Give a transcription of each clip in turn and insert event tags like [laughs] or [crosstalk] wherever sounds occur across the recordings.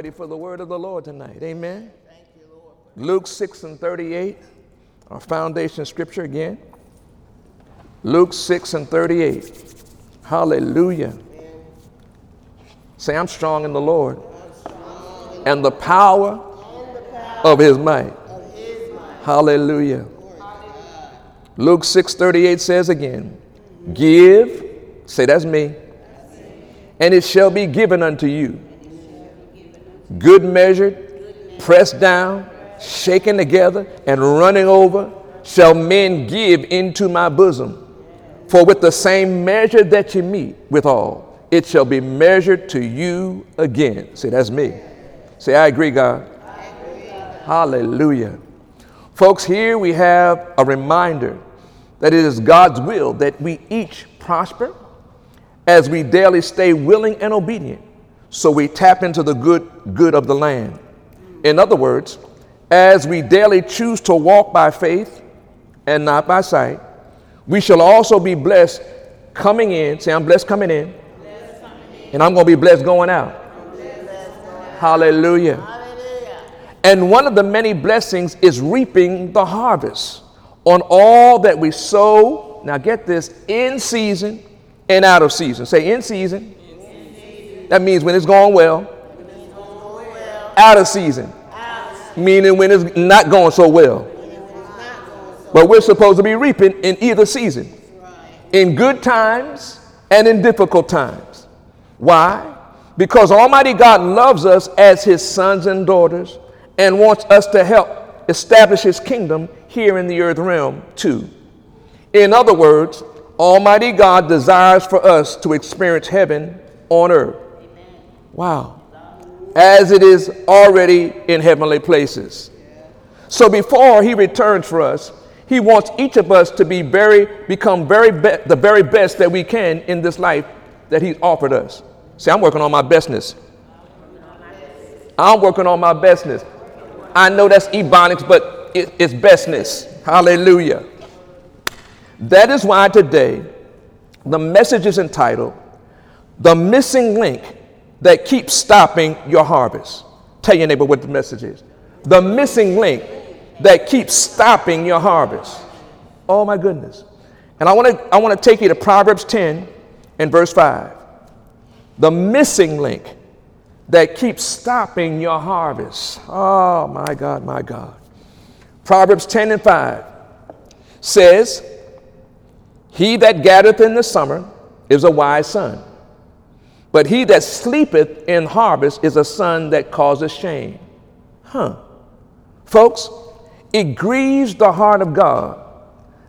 ready for the word of the Lord tonight. Amen. Luke 6 and 38, our foundation scripture again. Luke 6 and 38. Hallelujah. Say, I'm strong in the Lord and the power of his might. Hallelujah. Luke 6 38 says again, Give, say that's me, and it shall be given unto you. Good measured, pressed down, shaken together, and running over, shall men give into my bosom. For with the same measure that you meet withal, it shall be measured to you again. Say, that's me. Say, I agree, God. I agree, God. Hallelujah. Folks, here we have a reminder that it is God's will that we each prosper as we daily stay willing and obedient so we tap into the good good of the land in other words as we daily choose to walk by faith and not by sight we shall also be blessed coming in say i'm blessed coming in, blessed coming in. and i'm going to be blessed going out hallelujah. hallelujah and one of the many blessings is reaping the harvest on all that we sow now get this in season and out of season. Say in season. That means when it's going well. Well. Out of season. Meaning when it's not going so well. But we're supposed to be reaping in either season. In good times and in difficult times. Why? Because Almighty God loves us as His sons and daughters and wants us to help establish His kingdom here in the earth realm too. In other words, Almighty God desires for us to experience heaven on earth. Wow. As it is already in heavenly places. So before he returns for us, he wants each of us to be very become very be- the very best that we can in this life that he's offered us. See, I'm working on my bestness. I'm working on my bestness. I know that's ebonics, but it, it's bestness. Hallelujah. That is why today the message is entitled The Missing Link That Keeps Stopping Your Harvest. Tell your neighbor what the message is. The missing link that keeps stopping your harvest. Oh my goodness. And I want to I want to take you to Proverbs 10 and verse 5. The missing link that keeps stopping your harvest. Oh my God, my God. Proverbs 10 and 5 says, he that gathereth in the summer is a wise son, but he that sleepeth in harvest is a son that causeth shame. Huh. Folks, it grieves the heart of God.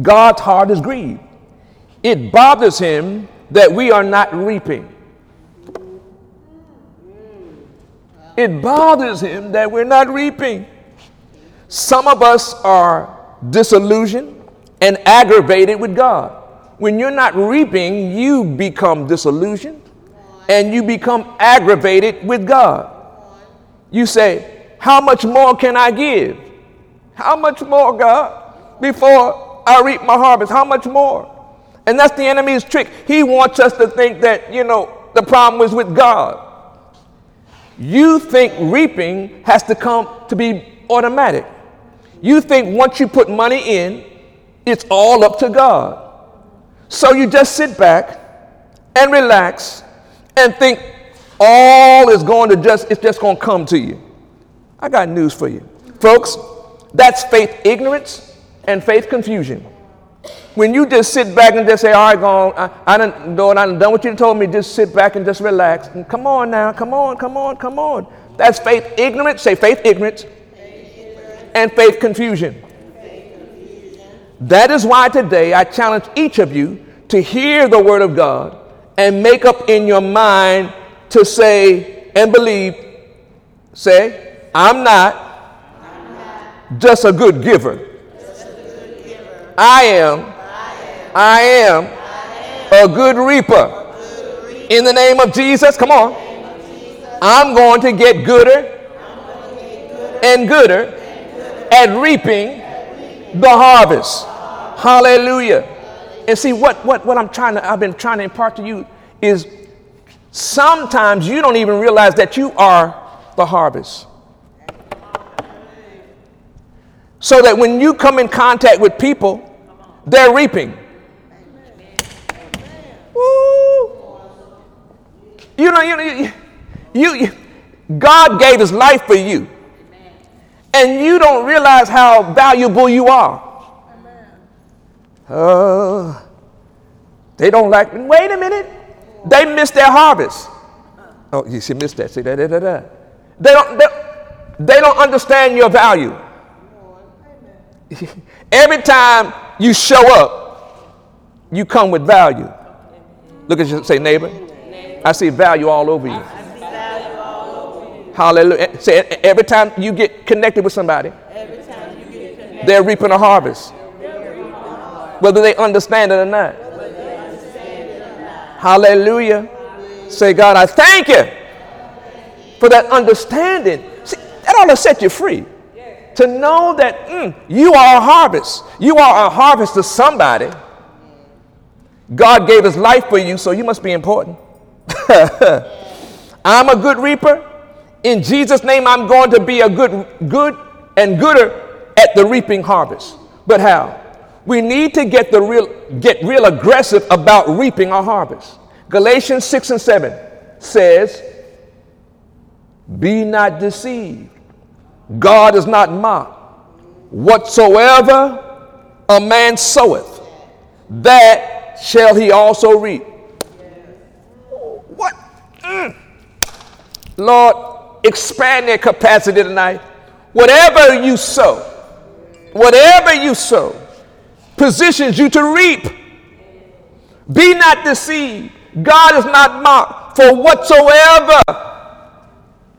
God's heart is grieved. It bothers him that we are not reaping. It bothers him that we're not reaping. Some of us are disillusioned and aggravated with God when you're not reaping, you become disillusioned and you become aggravated with God. You say, How much more can I give? How much more, God, before I reap my harvest? How much more? And that's the enemy's trick. He wants us to think that, you know, the problem is with God. You think reaping has to come to be automatic. You think once you put money in, it's all up to God. So you just sit back and relax and think all is going to just, it's just going to come to you. I got news for you. Folks, that's faith ignorance and faith confusion. When you just sit back and just say, all right, go on, I, I done, Lord, I done what you told me, just sit back and just relax. And come on now, come on, come on, come on. That's faith ignorance, say faith ignorance. and faith confusion. That is why today I challenge each of you to hear the word of God and make up in your mind to say and believe, say, I'm not, just, a good giver. I am, I am, a good reaper. In the name of Jesus, come on. I'm going to get gooder and gooder at reaping the harvest. Hallelujah. And see what, what, what I'm trying to, I've been trying to impart to you is sometimes you don't even realize that you are the harvest. So that when you come in contact with people, they're reaping. Woo. You know, you, know, you, you, God gave his life for you. And you don't realize how valuable you are. Uh, they don't like, wait a minute. They missed their harvest. Oh, you see, missed that. See, da, da, da, da. They don't, they, they don't understand your value. [laughs] Every time you show up, you come with value. Look at you, say, neighbor. I see value all over you. Hallelujah. Say every time you get connected with somebody, they're reaping a harvest. Whether they understand it or not. Hallelujah. Say, God, I thank you for that understanding. See, that ought to set you free. To know that mm, you are a harvest. You are a harvest to somebody. God gave his life for you, so you must be important. [laughs] I'm a good reaper. In Jesus' name, I'm going to be a good, good and gooder at the reaping harvest. But how? We need to get the real get real aggressive about reaping our harvest. Galatians 6 and 7 says, Be not deceived. God is not mocked. Whatsoever a man soweth, that shall he also reap. What? Mm. Lord, expand their capacity tonight. Whatever you sow, whatever you sow, positions you to reap. Be not deceived. God is not mocked. For whatsoever,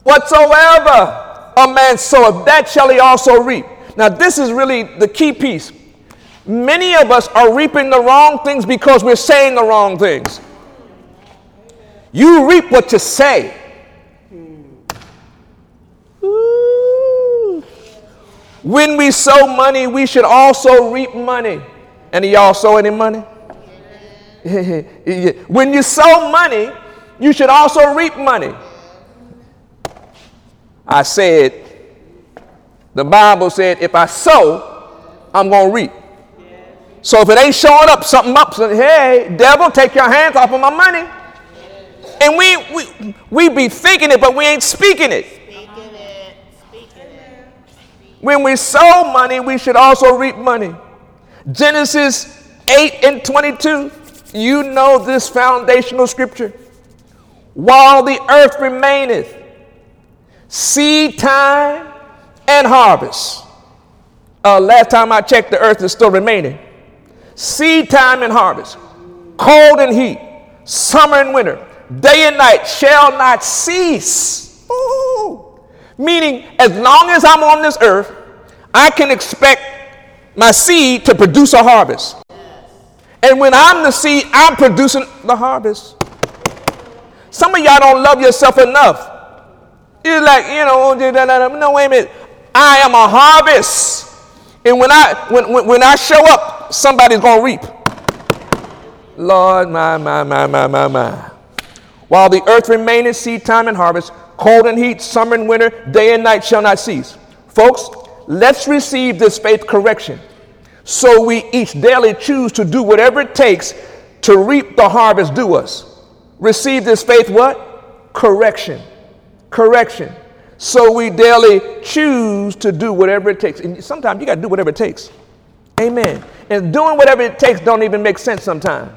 whatsoever a man soweth, that shall he also reap. Now, this is really the key piece. Many of us are reaping the wrong things because we're saying the wrong things. You reap what you say. When we sow money, we should also reap money. Any y'all sow any money? [laughs] when you sow money, you should also reap money. I said, the Bible said, if I sow, I'm going to reap. So if it ain't showing up, something up, so, hey, devil, take your hands off of my money. And we, we, we be thinking it, but we ain't speaking it. When we sow money, we should also reap money. Genesis 8 and 22, you know this foundational scripture. While the earth remaineth, seed time and harvest. Uh, last time I checked, the earth is still remaining. Seed time and harvest, cold and heat, summer and winter, day and night shall not cease. Ooh. Meaning, as long as I'm on this earth, I can expect my seed to produce a harvest. And when I'm the seed, I'm producing the harvest. Some of y'all don't love yourself enough. You're like, you know, oh, no, wait a minute. I am a harvest. And when I when, when, when I show up, somebody's gonna reap. Lord, my, my, my, my, my, my. While the earth remaineth, seed time and harvest, Cold and heat, summer and winter, day and night shall not cease. Folks, let's receive this faith correction so we each daily choose to do whatever it takes to reap the harvest due us. Receive this faith what? Correction. Correction. So we daily choose to do whatever it takes. And sometimes you got to do whatever it takes. Amen. And doing whatever it takes don't even make sense sometimes.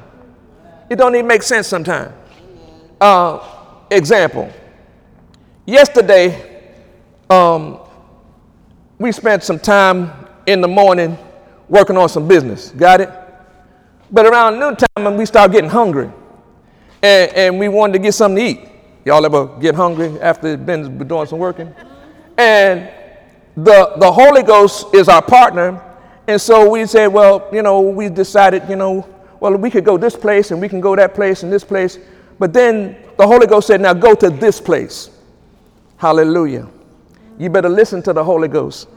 It don't even make sense sometimes. Uh, example. Yesterday, um, we spent some time in the morning working on some business. Got it? But around noontime, we started getting hungry. And, and we wanted to get something to eat. Y'all ever get hungry after been doing some working? And the, the Holy Ghost is our partner. And so we said, well, you know, we decided, you know, well, we could go this place and we can go that place and this place. But then the Holy Ghost said, now go to this place. Hallelujah. You better listen to the Holy Ghost.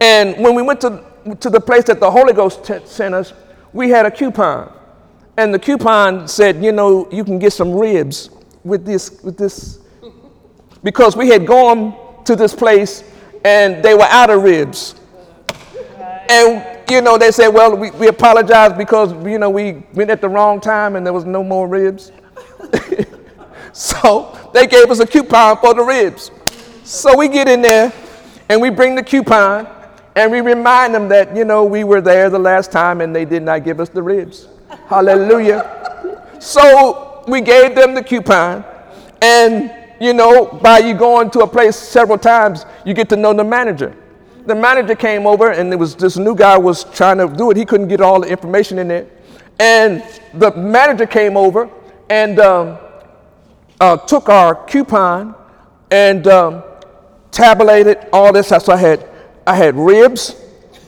And when we went to, to the place that the Holy Ghost t- sent us, we had a coupon. And the coupon said, you know, you can get some ribs with this, with this because we had gone to this place and they were out of ribs. And, you know, they said, well, we, we apologize because, you know, we went at the wrong time and there was no more ribs. [laughs] so they gave us a coupon for the ribs. So we get in there and we bring the coupon and we remind them that, you know, we were there the last time and they did not give us the ribs. Hallelujah. So we gave them the coupon and you know, by you going to a place several times, you get to know the manager. The manager came over, and it was this new guy was trying to do it. He couldn't get all the information in there, and the manager came over and um, uh, took our coupon and um, tabulated all this. So I had I had ribs,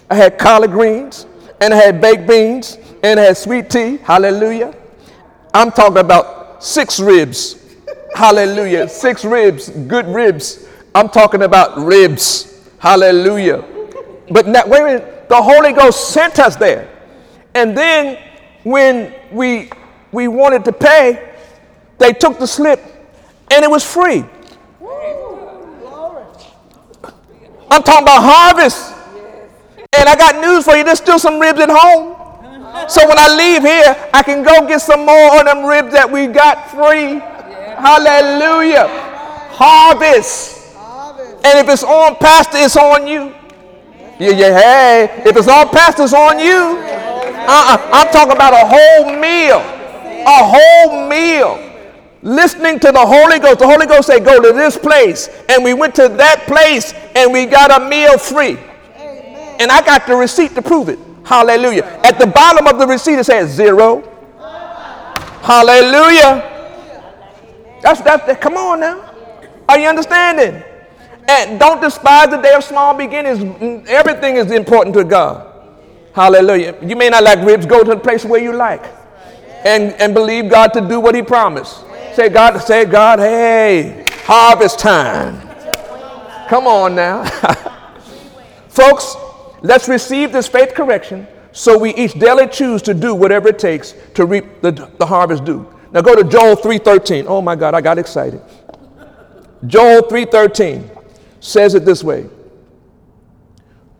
I had collard greens, and I had baked beans, and I had sweet tea. Hallelujah! I'm talking about six ribs Hallelujah. Six ribs, good ribs. I'm talking about ribs. Hallelujah. But now, wait a minute. The Holy Ghost sent us there. And then when we we wanted to pay, they took the slip and it was free. I'm talking about harvest. And I got news for you. There's still some ribs at home. So when I leave here, I can go get some more of them ribs that we got free. Hallelujah. Harvest. And if it's on pastor, it's on you. Yeah, yeah, hey. If it's on pastor, it's on you. Uh-uh. I'm talking about a whole meal. A whole meal. Listening to the Holy Ghost. The Holy Ghost said, go to this place. And we went to that place and we got a meal free. And I got the receipt to prove it. Hallelujah. At the bottom of the receipt, it says zero. Hallelujah. That's, that's that, come on now. Are you understanding? And don't despise the day of small beginnings. Everything is important to God. Hallelujah. You may not like ribs, go to the place where you like. And, and believe God to do what He promised. Say, God, say, God, hey, harvest time. Come on now. [laughs] Folks, let's receive this faith correction so we each daily choose to do whatever it takes to reap the, the harvest due. Now go to Joel 3:13. Oh my God, I got excited. Joel 3:13 says it this way.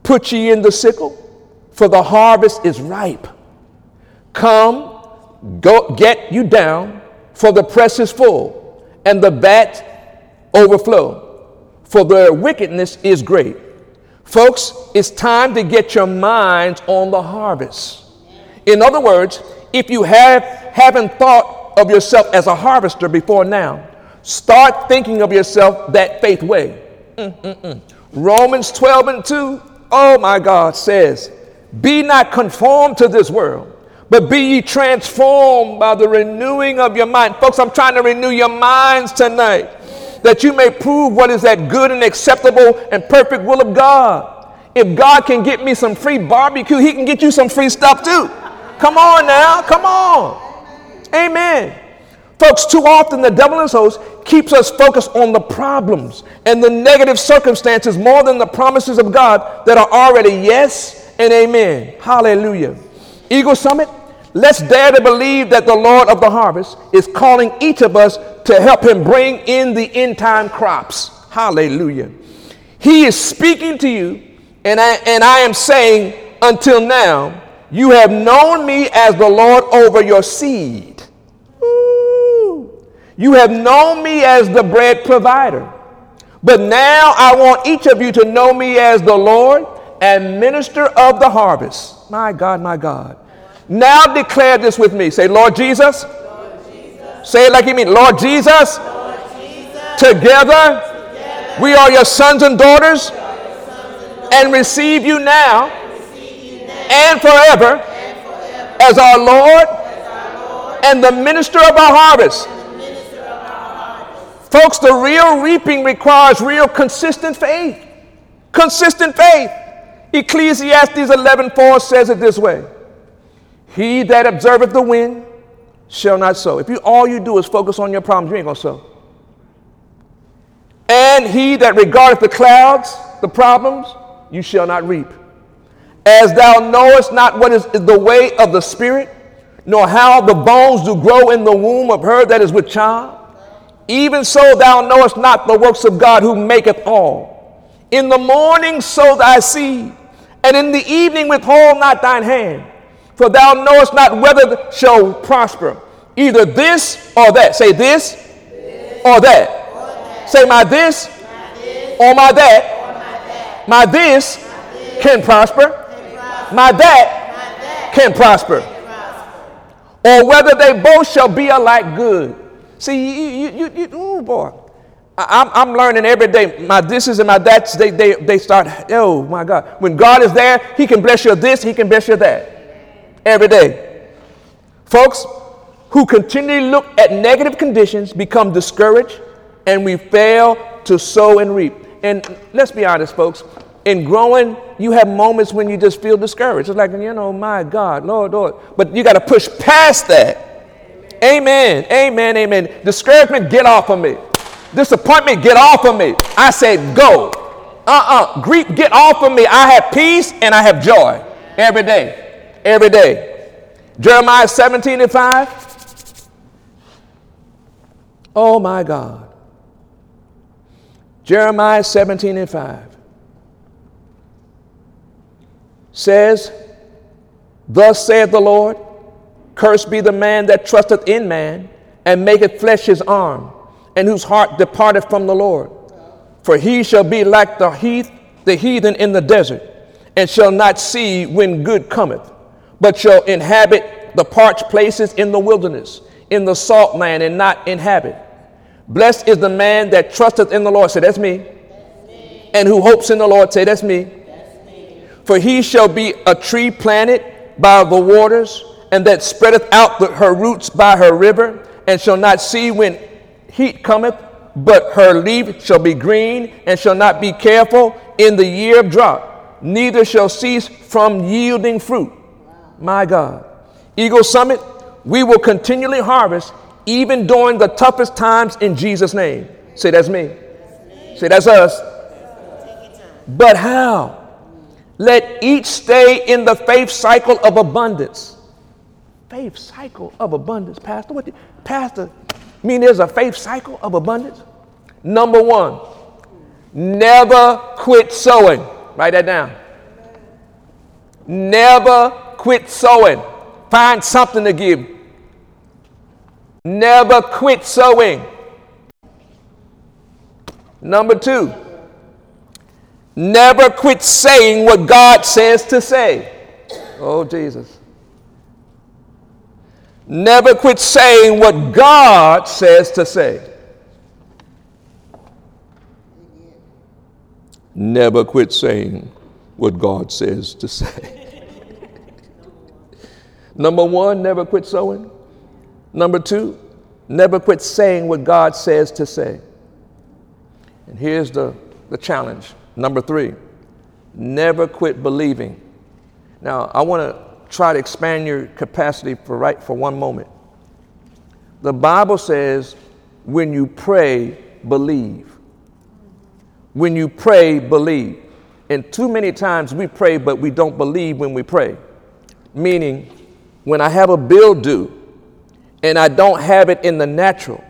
Put ye in the sickle, for the harvest is ripe. Come, go get you down, for the press is full, and the vat overflow, for their wickedness is great. Folks, it's time to get your minds on the harvest. In other words, if you have haven't thought of yourself as a harvester before now. Start thinking of yourself that faith way. Mm-mm-mm. Romans 12 and 2, oh my God, says, Be not conformed to this world, but be ye transformed by the renewing of your mind. Folks, I'm trying to renew your minds tonight that you may prove what is that good and acceptable and perfect will of God. If God can get me some free barbecue, He can get you some free stuff too. Come on now, come on. Amen. Folks, too often the devil and his host keeps us focused on the problems and the negative circumstances more than the promises of God that are already yes and amen. Hallelujah. Eagle Summit, let's dare to believe that the Lord of the harvest is calling each of us to help him bring in the end time crops. Hallelujah. He is speaking to you, and I, and I am saying, until now, you have known me as the Lord over your seed. You have known me as the bread provider. But now I want each of you to know me as the Lord and minister of the harvest. My God, my God. Now declare this with me. Say, Lord Jesus. Lord Jesus. Say it like you mean, Lord Jesus. Together, we are your sons and daughters, and, receive you now and, forever, as our Lord and the minister of our harvest. Folks, the real reaping requires real consistent faith. Consistent faith. Ecclesiastes 11:4 says it this way: He that observeth the wind shall not sow. If you all you do is focus on your problems, you ain't gonna sow. And he that regardeth the clouds, the problems, you shall not reap. As thou knowest not what is the way of the Spirit, nor how the bones do grow in the womb of her that is with child, Even so, thou knowest not the works of God who maketh all. In the morning sow thy seed, and in the evening withhold not thine hand. For thou knowest not whether shall prosper, either this or that. Say this, this or, that. or that. Say my this, my this or my that. Or my, that. my this, my this can prosper, can prosper. my that, can prosper. Can prosper. Or whether they both shall be alike good. See, you, you, you, oh boy. I'm, I'm learning every day. My thises and my that's, they, they, they start, oh my God. When God is there, He can bless you this, He can bless you that. Every day. Folks who continually look at negative conditions become discouraged and we fail to sow and reap. And let's be honest, folks. In growing, you have moments when you just feel discouraged. It's like, you know, my God, Lord, Lord. But you got to push past that Amen. Amen. Amen. Discouragement, get off of me. Disappointment, get off of me. I said, go. Uh uh Grief, get off of me. I have peace and I have joy every day. Every day. Jeremiah 17 and 5. Oh my God. Jeremiah 17 and 5 says, Thus saith the Lord, Cursed be the man that trusteth in man, and maketh flesh his arm, and whose heart departeth from the Lord. For he shall be like the heath, the heathen in the desert, and shall not see when good cometh, but shall inhabit the parched places in the wilderness, in the salt land, and not inhabit. Blessed is the man that trusteth in the Lord. Say, that's me. That's me. And who hopes in the Lord. Say, that's me. that's me. For he shall be a tree planted by the waters and that spreadeth out the, her roots by her river, and shall not see when heat cometh, but her leaf shall be green, and shall not be careful in the year of drought, neither shall cease from yielding fruit. My God. Eagle Summit, we will continually harvest even during the toughest times in Jesus' name. Say, that's me. Say, that's us. But how? Let each stay in the faith cycle of abundance faith cycle of abundance, Pastor? What? The, Pastor, mean there's a faith cycle of abundance? Number one, never quit sowing. Write that down. Never quit sowing. Find something to give. Never quit sowing. Number two, never quit saying what God says to say. Oh, Jesus. Never quit saying what God says to say. Never quit saying what God says to say. [laughs] Number one, never quit sowing. Number two, never quit saying what God says to say. And here's the, the challenge. Number three, never quit believing. Now, I want to try to expand your capacity for right for one moment. The Bible says, when you pray, believe. When you pray, believe. And too many times we pray, but we don't believe when we pray. Meaning, when I have a bill due and I don't have it in the natural,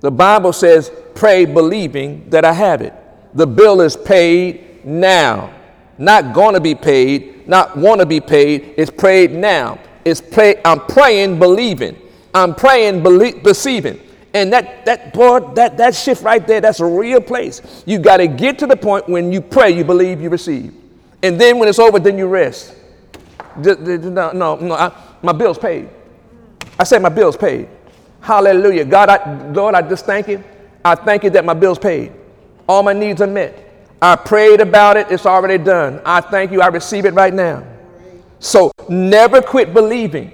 the Bible says, pray believing that I have it. The bill is paid now, not going to be paid, not want to be paid. It's prayed now. It's pray, I'm praying, believing. I'm praying, believe, receiving. And that, that, boy, that, that shift right there, that's a real place. You got to get to the point when you pray, you believe, you receive. And then when it's over, then you rest. No, no, no I, my bill's paid. I said my bill's paid. Hallelujah. God, I, Lord, I just thank you. I thank you that my bill's paid. All my needs are met. I prayed about it, it's already done. I thank you, I receive it right now. So never quit believing.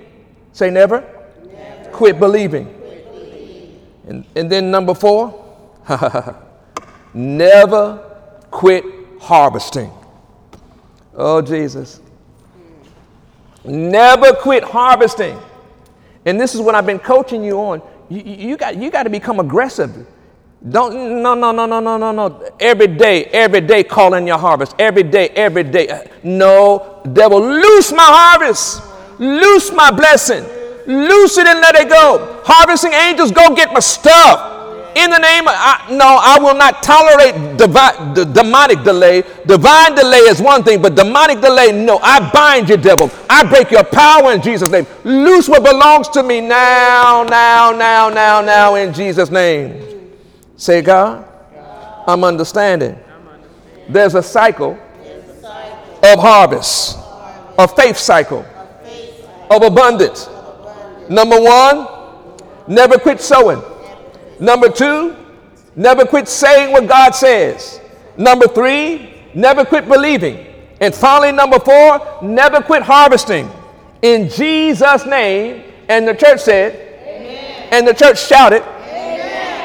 Say never, never. Quit, believing. quit believing. And, and then number four, [laughs] never quit harvesting. Oh, Jesus. Never quit harvesting. And this is what I've been coaching you on. You, you, got, you got to become aggressive. Don't, no, no, no, no, no, no, no. Every day, every day, call in your harvest. Every day, every day. No, devil, loose my harvest. Loose my blessing. Loose it and let it go. Harvesting angels, go get my stuff. In the name of, I, no, I will not tolerate divi- the demonic delay. Divine delay is one thing, but demonic delay, no. I bind you, devil. I break your power in Jesus' name. Loose what belongs to me now, now, now, now, now, in Jesus' name. Say, God, I'm understanding. There's a cycle of harvest, a faith cycle of abundance. Number one, never quit sowing. Number two, never quit saying what God says. Number three, never quit believing. And finally, number four, never quit harvesting. In Jesus' name. And the church said, Amen. and the church shouted.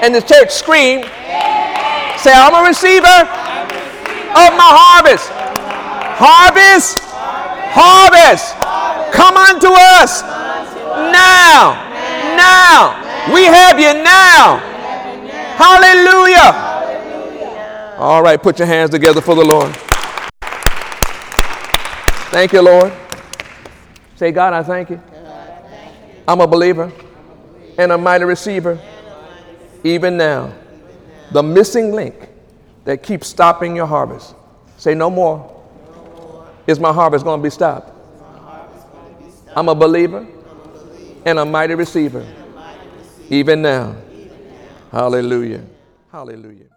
And the church screamed, Amen. say, I'm a receiver, I'm a receiver of my harvest. Harvest, harvest, harvest. come unto us now, now. We have you now. Hallelujah. All right, put your hands together for the Lord. Thank you, Lord. Say, God, I thank you. I'm a believer and a mighty receiver. Even now, the missing link that keeps stopping your harvest. Say, no more. Is my harvest going to be stopped? I'm a believer and a mighty receiver even now. Hallelujah. Hallelujah.